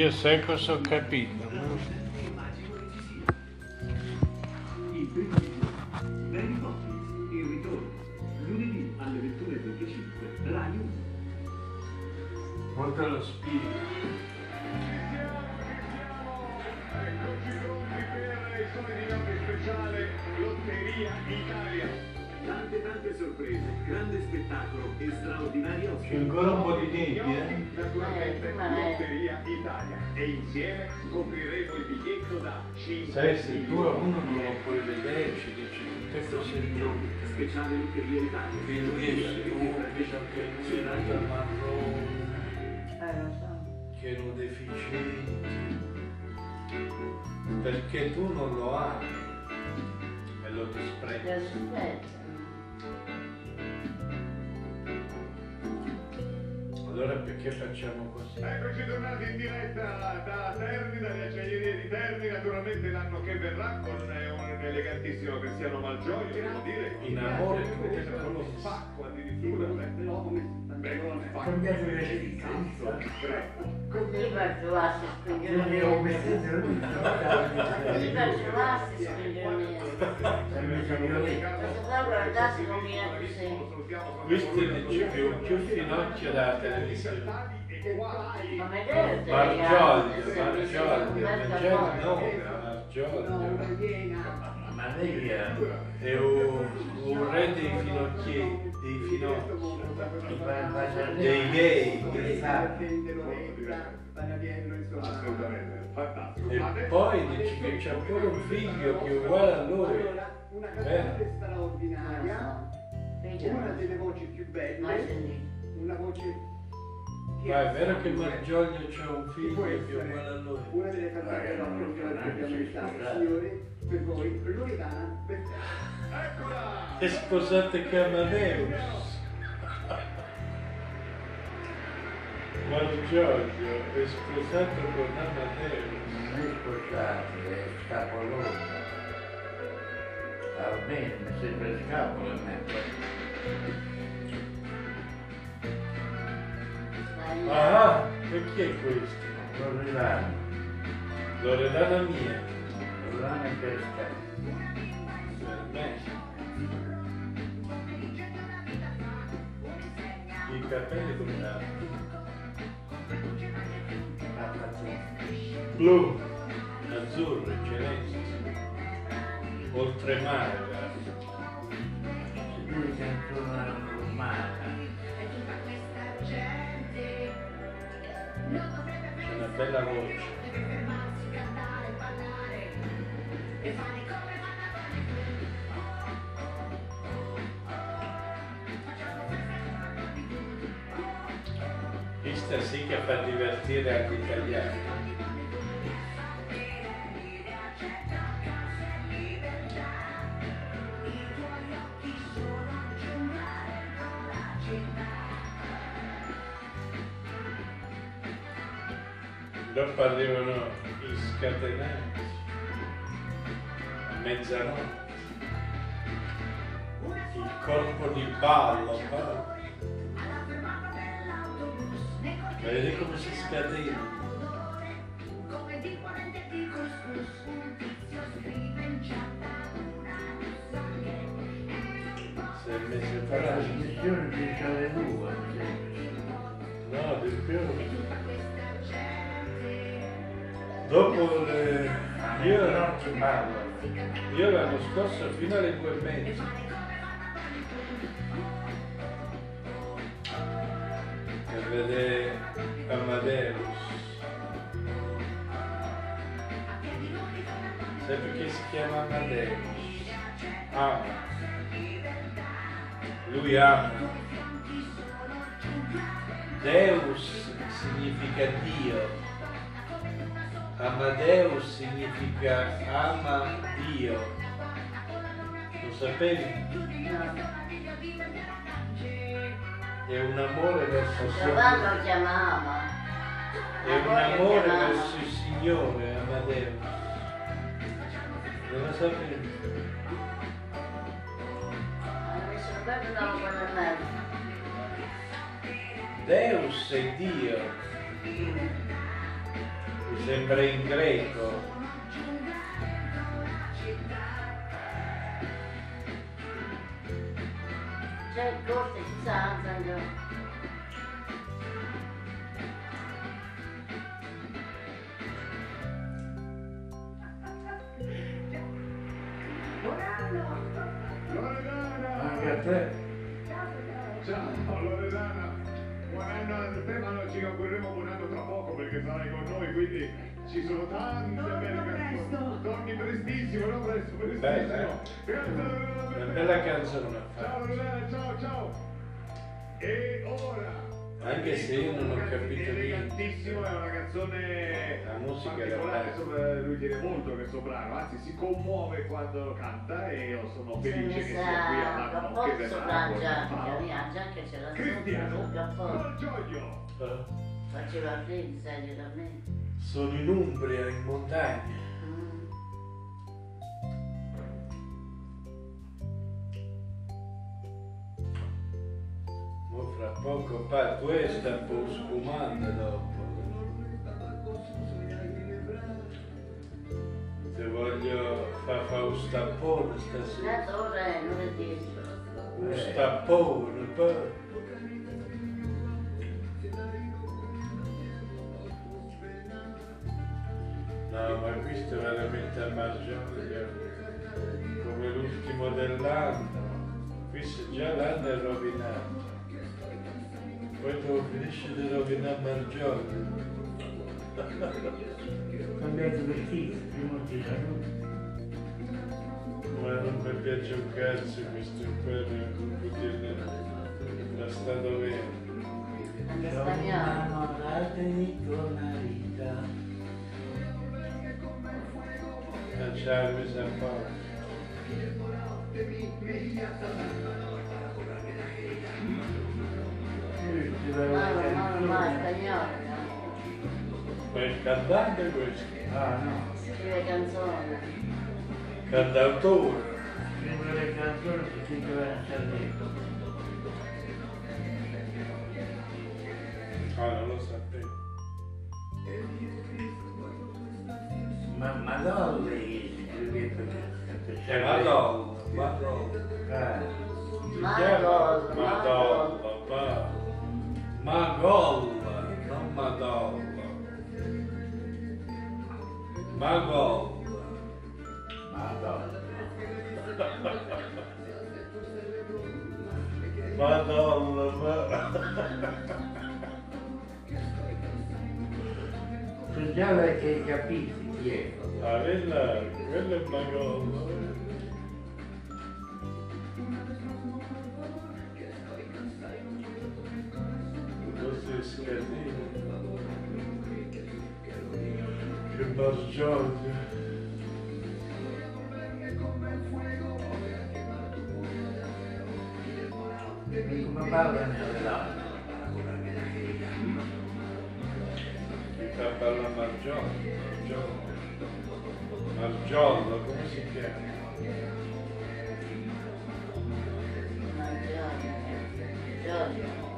Io sai cosa ho capito? Biglietto da 5 Sai, se tu a uno non lo puoi vedere, ci dici tutte cose brutte. Speciale Lotteria Italia. Che lui è stupido, che lui è nato marrone, Eh, lo so. che è un deficiente. Perché tu non lo ami e lo disprezzi. Allora perché facciamo così? Eccoci tornati in diretta da Terni, dalle acciaierie di Terni, naturalmente l'anno che verrà con un elegantissimo Cristiano Malgioglio, devo dire. In amore con te ne un conosci. pacco addirittura. Beh. Cambiato Cazzo, prego. Chi facevassi Non ne ho messo scoglione? dentro Chi facevassi scoglione? Questo qua guardassi combinato sempre. Questo dice più, più finocchio dalla televisione. Ma vedete? Margioglio, Margioglio, Margioglio no, Margioglio. Ma lei è È un, un re dei finocchietti, dei finocchi, dei gay. Assolutamente, fantastico. E poi dici che c'è ancora un figlio che è uguale a lui. Una cantante straordinaria, una delle voci più belle, una voce Ma è vero che Margioglio c'ha un figlio che è uguale a lui? una delle cantanti che abbiamo visto. Signore, per voi, Loredana Bertelli. Eccola! È sposata con Margioglio è sposato con Amadeus. non è sposato, è scapoloso. Almeno mi sembra scapolo a me. Ah, e chi è questo? Loredana, Loredana mia, Loredana Bertelli. per me. I capelli come l'hanno? Blu, azzurro, celeste, oltremare, guarda. Lui canzone romana. c'è una bella voce. Questa sì che fa divertire anche gli italiani. Dopo arrivano i scatenati a mezzanotte. Il corpo di ballo, va. Vedete come si scatena? Sei mesi La fa. trasmissione dice alle due, mi sembra. No, di più. Dopo le... Io, parla. io l'anno scorso fino alle due e mezza. Per vedere Amadeus. Sai perché si chiama Amadeus? Ama. Lui ama. Deus significa Dio. Amadeus significa ama Dio. Lo sapevi? È un amore verso il Signore. lo chiamava. È un amore verso il Signore, Amadeus. Non lo sapevi? Deus è Dio. Sembra in greco. C'è il sa, Zango. Loredana! Anche a te. Ciao Loredana! Buon anno a te, ma non ci augureremo buon anno tra poco perché sarai con noi, quindi ci sono tante belle canzoni. Torni prestissimo, no? Presto, prestissimo. Bella? Grazie bella me. canzone Ciao ciao ciao! E ora... Anche se io non ho capito niente. Elegantissimo, è una canzone La musica era lui tiene molto questo brano, anzi si commuove quando lo canta e io sono felice che sia qui sa, all'anno che cappotto verrà. sopra Buon Gianni, Natale. Gianni che ce l'ha Cristiano sul cappotto. Malgioglio. Eh, Faceva freddo, sai, veramente. Sono in Umbria, in montagna. Fra poco pa questa può spumante dopo. Ti voglio far fare un stappone stasera. È lunedì. Un stappone, poi. No, ma questo è veramente a margine, come l'ultimo dell'anno. Questo già l'anno è rovinato. Poi tu finisci di rovinare Margione. Cambiato vestito, prima ti saluto. Ma non mi piace un cazzo questo stato vero. Anche Sono spagnolo. innamorata di tua vita. Lasciarmi sapore. No, ma ma spagnolo. Ma il cantante questo, Ah no, Scrive canzoni. cantautore. scrivo le canzoni che si doveva Sanremo. Ah, non lo sapevo. Ma Madonna gli scriveva per E Madonna, Madonna. Ah, Madonna, Madonna, Magolla, non Madonna. Magolla. Madonna. Madonna, ma... Tu già l'hai capito chi è? Ah, quella, quella è. Così Parla nelle donne? Mi fa bella Margiollo, Margiollo. Margiollo, come si chiama? Giorgio.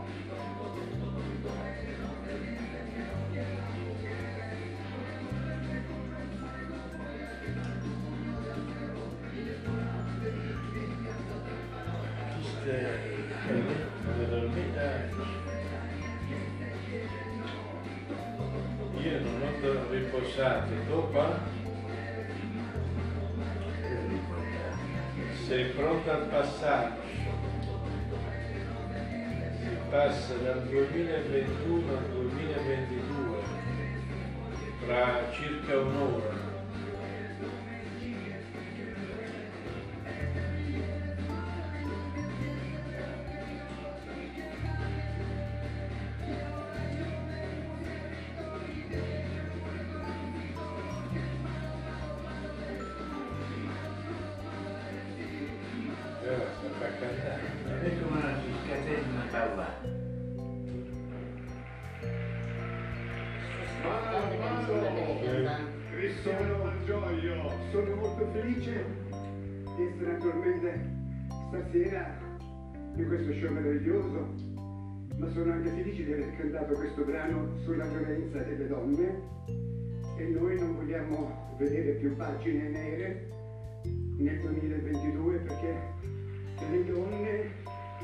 Tu qua? Sei pronto al passaggio? Si passa dal 2021 al 2022, tra circa un'ora. Naturalmente stasera in questo show meraviglioso, ma sono anche felice di aver cantato questo brano sulla violenza delle donne e noi non vogliamo vedere più pagine nere nel 2022 perché le donne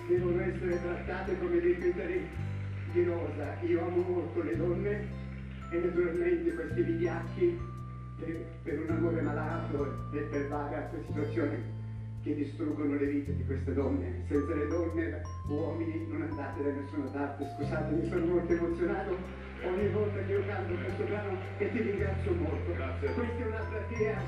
devono essere trattate come dei petali di rosa. Io amo molto le donne e naturalmente questi vigliacchi per un amore malato e per varie altre situazioni che distruggono le vite di queste donne. Senza le donne, uomini, non andate da nessuna parte. Scusatemi, sono molto emozionato ogni volta che io canto questo brano e ti ringrazio molto. Grazie. Questa è una platea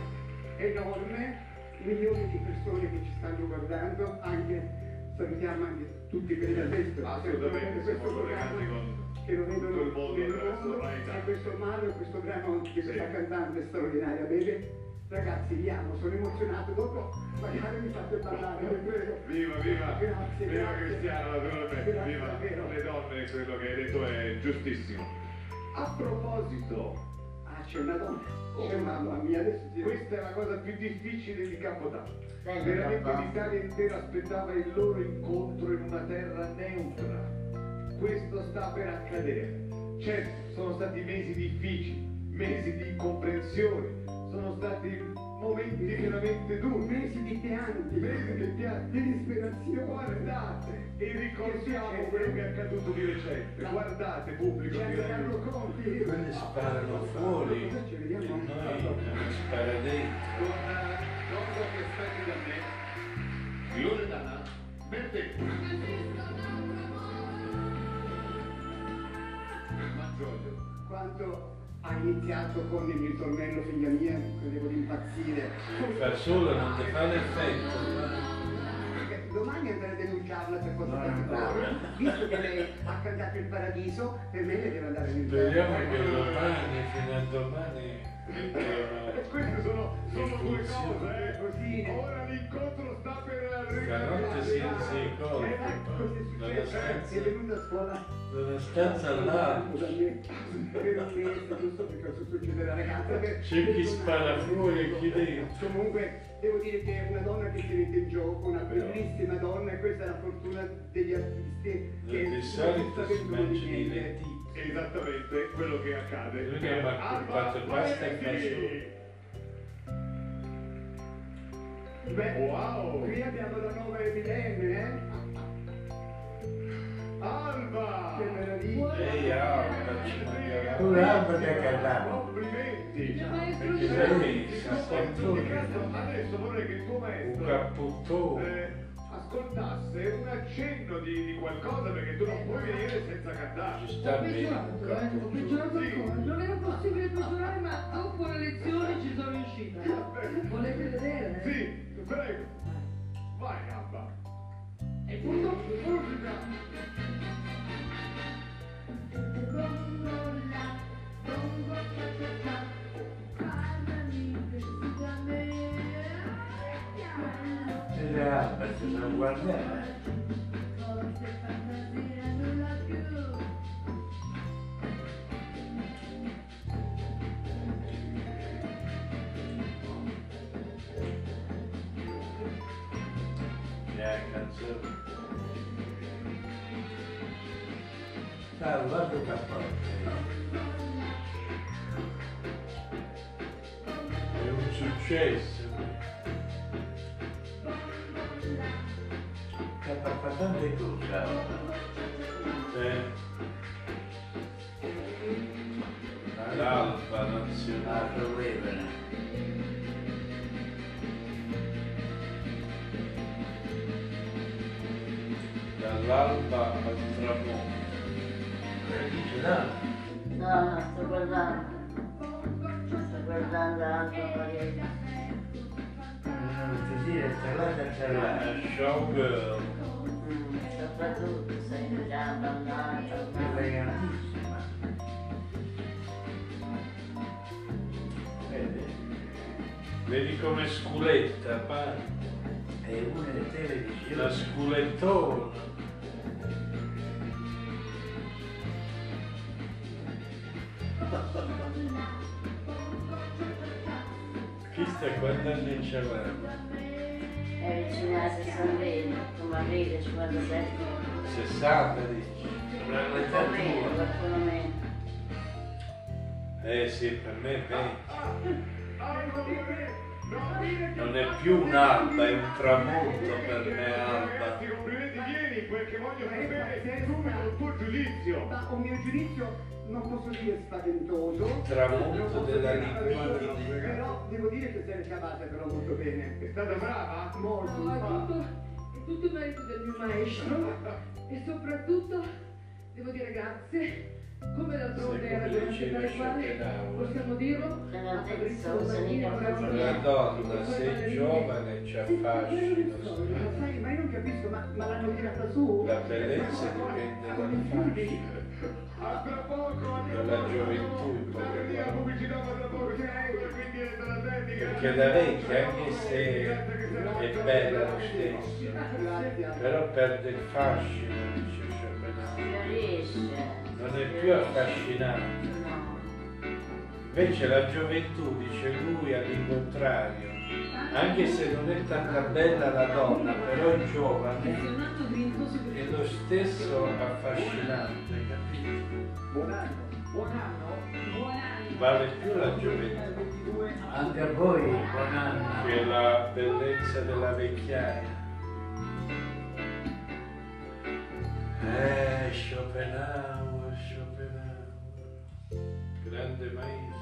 enorme, milioni di persone che ci stanno guardando, anche salutiamo anche tutti quelli dall'estero. Assolutamente, questo programma con che lo vedono tutto il mondo nel mondo e questo Mario, questo brano di questa Sì. cantante straordinaria, bene? Ragazzi, vi amo, sono emozionato, dopo magari mi fate parlare. Viva, viva! Grazie, viva grazie. Cristiano, naturalmente! Grazie, viva davvero. le donne, quello che hai detto è giustissimo. A proposito, Ah, c'è una donna, c'è mamma mia, adesso ti questa è la cosa più difficile di Capodanno. Veramente papà. l'Italia intera aspettava il loro incontro in una terra neutra. Questo sta per accadere. Certo, sono stati mesi difficili, mesi di incomprensione, sono stati momenti veramente duri. mesi di pianti, Mesi di pianti. di disperazione. Guardate e ricordiamo quello che è accaduto di recente. Guardate pubblico Ci di Radio. conti. Quelli sparano fuori Cosa ci vediamo? noi spara dentro. con eh, cosa che aspetti da me. Loredana, benvenuta. Malgioglio. Quando ha iniziato con il ritornello figlia mia, credevo di impazzire. Fa solo, non ti fa l'effetto. Domani andrei a denunciarla per cosa No. Visto che lei ha cantato il paradiso, per me deve andare in Speriamo che domani, fino a domani, queste sono, sono due cose, eh. Così. Ora l'incontro sta per Stanotte si, arrivare. si Eh, cosa è una successo? È stanza, venuta a scuola da una stanza me per un mese, giusto per cosa succede alla ragazza. C'è chi spara fuori e chi dentro. Comunque devo dire che è una donna che si mette in gioco, una bellissima donna e questa è la fortuna degli artisti che di mangiano i niente. Lenticchie. Esattamente quello che accade. Lui che colpato Alba pasta e Valenzi. Beh, Wow! qui abbiamo la nuova Epidemia, eh? Alba! Che meraviglia! Ehi, Alba. Pure Alba che ha cantato. Complimenti! Sempre Adesso vorrei che il tuo un maestro capputtone. Eh, ascoltasse un accenno di, di qualcosa perché tu non puoi venire senza cantare. Ci sta bene. peggiorato, eh? Ho peggiorato ancora. Non era possibile peggiorare, ma dopo le lezioni ci sono riuscita. Volete vedere? Sì, prego. Vai Alba. E purtroppo musica. Le alba si sono guardate. Eh, canzone. Sta guardo cappotto. È un successo. L'alba nazionale. Ah, dovevano. Dall'alba al tramonto. Dice no. No, no, sto guardando. Sto guardando parere. Non ti dire, stellata, Una stellata. showgirl. Mm, soprattutto sei già ballata, Vedi come sculetta, parte. È una delle tele di Giro. La sculettona. Chi sta guardando in ciavarra? È vicino a 60, tu ma vedi, 57. 60 dici? Una metà tua. Eh sì, per me è 20 non è più un'alba, è un tramonto per me alba. Vieni perché voglio sapere subito il tuo giudizio. Ma un mio giudizio non posso dire spaventoso. Tramonto non posso della libidine. Però devo dire che se l'è cavata però molto bene. È stata brava? Molto, No, è tutto, è tutto il merito del mio maestro e soprattutto devo dire grazie. Come d'altronde era diceva per le quali possiamo dirlo Che a la Fabrizio terza Romanini, usa bravo mica mio. Madonna, sei giovane, ci affascina. Ma sai, ma io non capisco, ma, ma l'hanno tirata su? La bellezza dipende dal fascino, A tra poco, a tra dalla gioventù La tra. Perché da vecchia, anche se è bella lo stesso, però perde il fascino, dice Schopenhauer. Non è più affascinante. No. Invece la gioventù, dice lui, all'incontrario, anche se non è tanta bella la donna, però è giovane, è lo stesso affascinante, capito? Buon anno. Buon anno. Vale più la gioventù Anche a voi, buon anno. che la bellezza della vecchiaia. Eh, Schopenhauer, grande maestro.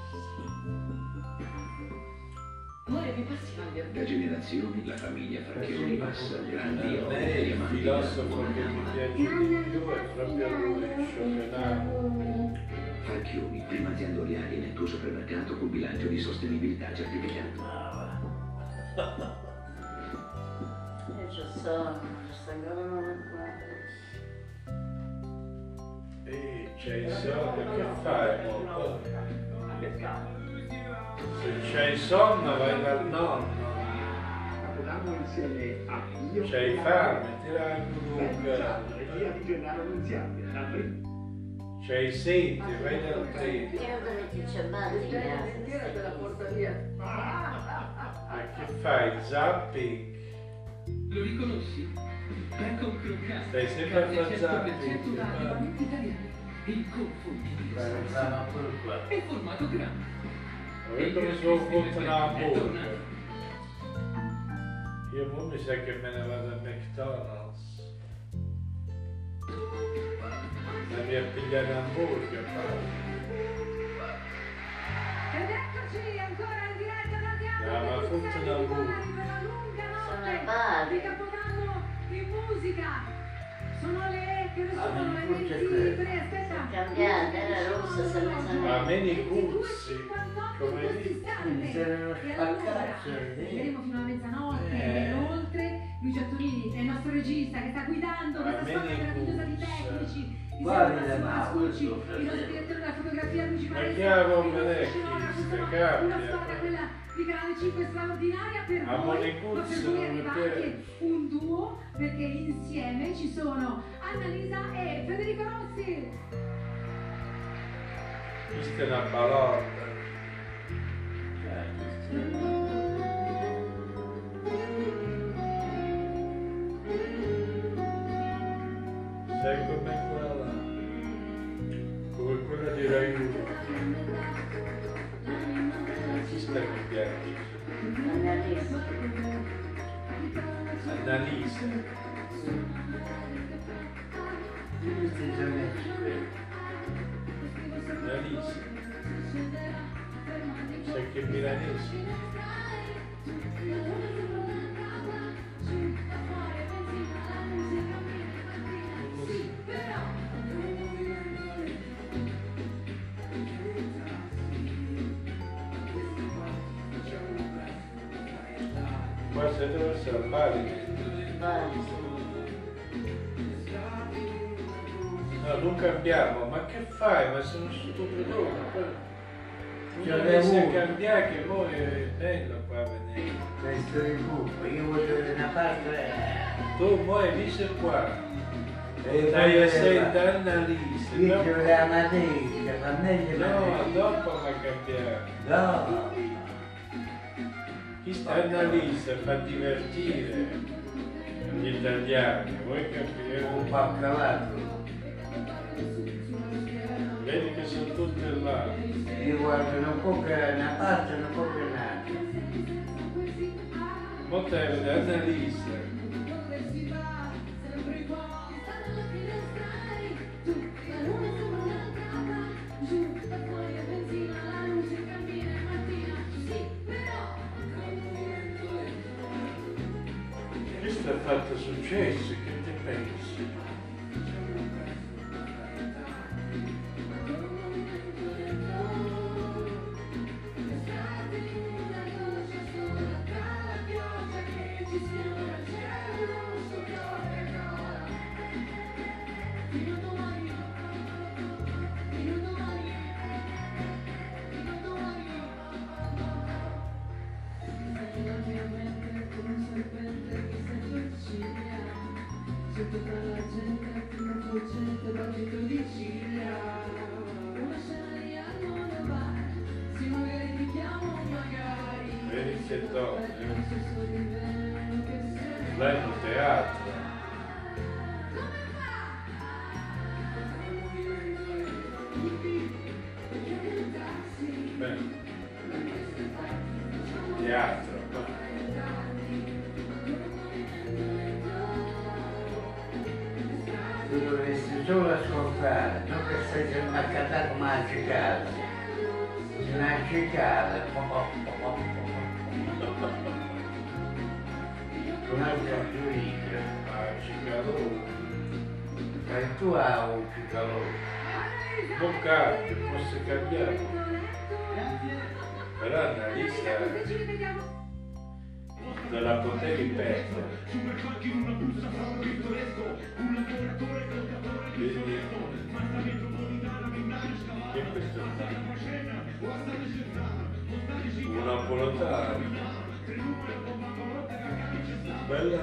Da generazioni la famiglia Franchioni passa grandi opere il filosofo che mi piace di più è proprio lui, Schopenhauer. Franchioni, prima azienda olearia nel tuo supermercato col bilancio di sostenibilità certificato. Io ci sono, ci sto ancora non Ehi, c'hai i soldi, che fai? Se c'hai sonno vai dal nonno, Capodanno insieme a io. c'hai fame, ti dai e lunga, c'hai sete, vai dal prete. Io dove ti c'è. Ma che fai? Zapping? Lo riconosci? Croccante. Stai sempre a carne fare 100% zapping. valida, italiana. Inconfondibile. E formato grande. Io come sono fatto una hamburger. Io mo mi sa che me ne vado a McDonald's. Andiamo a pigliare un hamburger. Ed eccoci ancora in diretta da Teatro No, ma da la lunga Sono notte in musica. Sono le che ne Ah, sono le non c'è 23, aspetta. Cambiate, era rossa, se ne sa Ma a me ne 22, cuzzi, 58 come in questi dici? E eh. vedremo fino a mezzanotte Eh. e inoltre Lucio Antonini è il nostro regista che sta guidando Ma questa squadra meravigliosa di puzza. tecnici. Guardi Insieme a le Massimo mani, Ascucci, questo il nostro direttore della fotografia Luigi Ma che avevo il nostro scenografo, una eh. storia quella di Canale 5 straordinaria per A voi, ma per non arriva mi anche un duo perché insieme ci sono Annalisa e Federico Rossi. Questa è una balorda. Sai Annalisa. Sai che è milanese? Qua se deve essere al Bari. Non cambiamo, ma che fai? Ma sono stupido. Ci Non avevo riesci a uno. cambiare che poi è bello qua a vedere. Questo è il buco, io voglio vedere una parte. Tu poi visto qua. E dai sentire Annalisa. Io dopo- ci voleva Madeira, ma meglio No, dopo la cambiamo. No, Chi sta Annalisa fa divertire gli italiani, vuoi un capire? po' cavato. Vedi che sono tutte là. Vedi, guarda, non può che una parte, non che un'altra. Molto è Annalisa. Questo ha fatto successo, Vedi che donne. Lei in teatro. Tu hai un cicalone. Boccaccio, posso cambiare. Però Annalisa te la potevi perdere. Che questo Un napoletano. Bella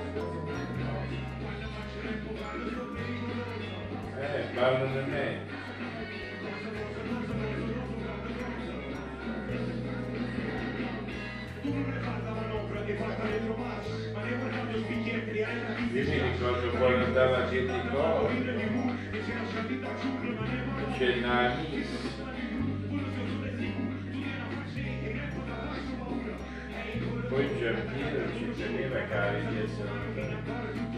parla di me. Io mi ricordo quando andava a Gentico, c'è Nanis. Poi Giampiero ci teneva cari di essere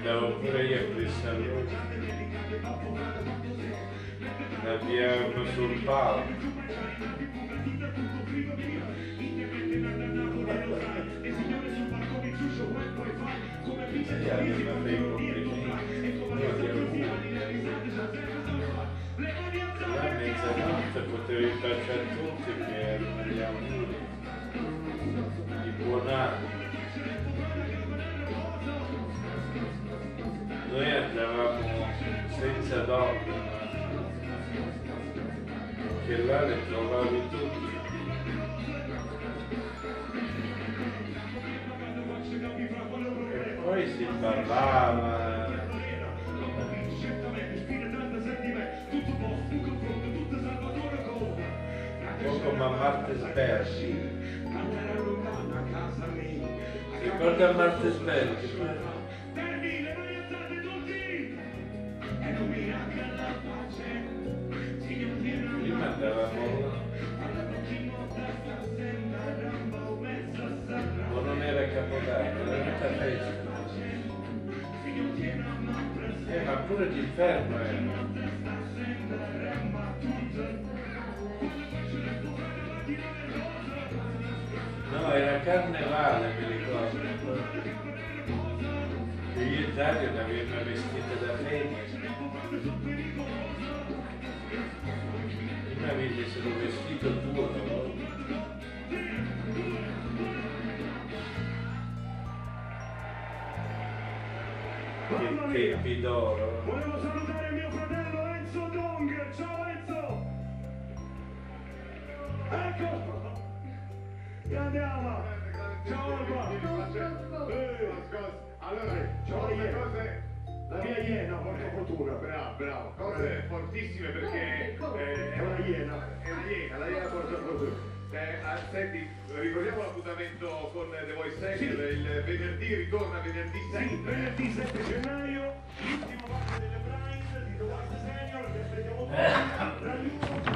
Pure io a Cristallo. L'abbiamo sul palco. E abbiamo dei complimenti. Noi abbiamo a mezzanotte potevi baciare tutti gli auguri di buon anno. Noi andavamo senza donne, che là le trovavi tutti. E poi si parlava. Un po' come a Martesberg. Ricorda Martesberg? Prima Eh, ma pure d'inferno era. No, era carnevale, mi ricordo. E io e Dario l'avevamo vestita da femmina. Prima avevi solo vestito tuo, Che tempi d'oro. Volevo salutare mio fratello Enzo Dong. Ciao Enzo! Ecco! E andiamo! Ciao Alba! Eh, Allora, Ciao, cose, Iena. cose... La mia iena porta fortuna. Bravo, bravo. Cose fortissime perché... eh, È una iena. È una iena, la iena porta fortuna. Beh, ah, senti, ricordiamo l'appuntamento con The Voice Center, sì. il venerdì, ritorna venerdì 7. Sì, venerdì 7 gennaio, l'ultimo parte delle Pride di The Voice Senior, che aspettiamo tutti,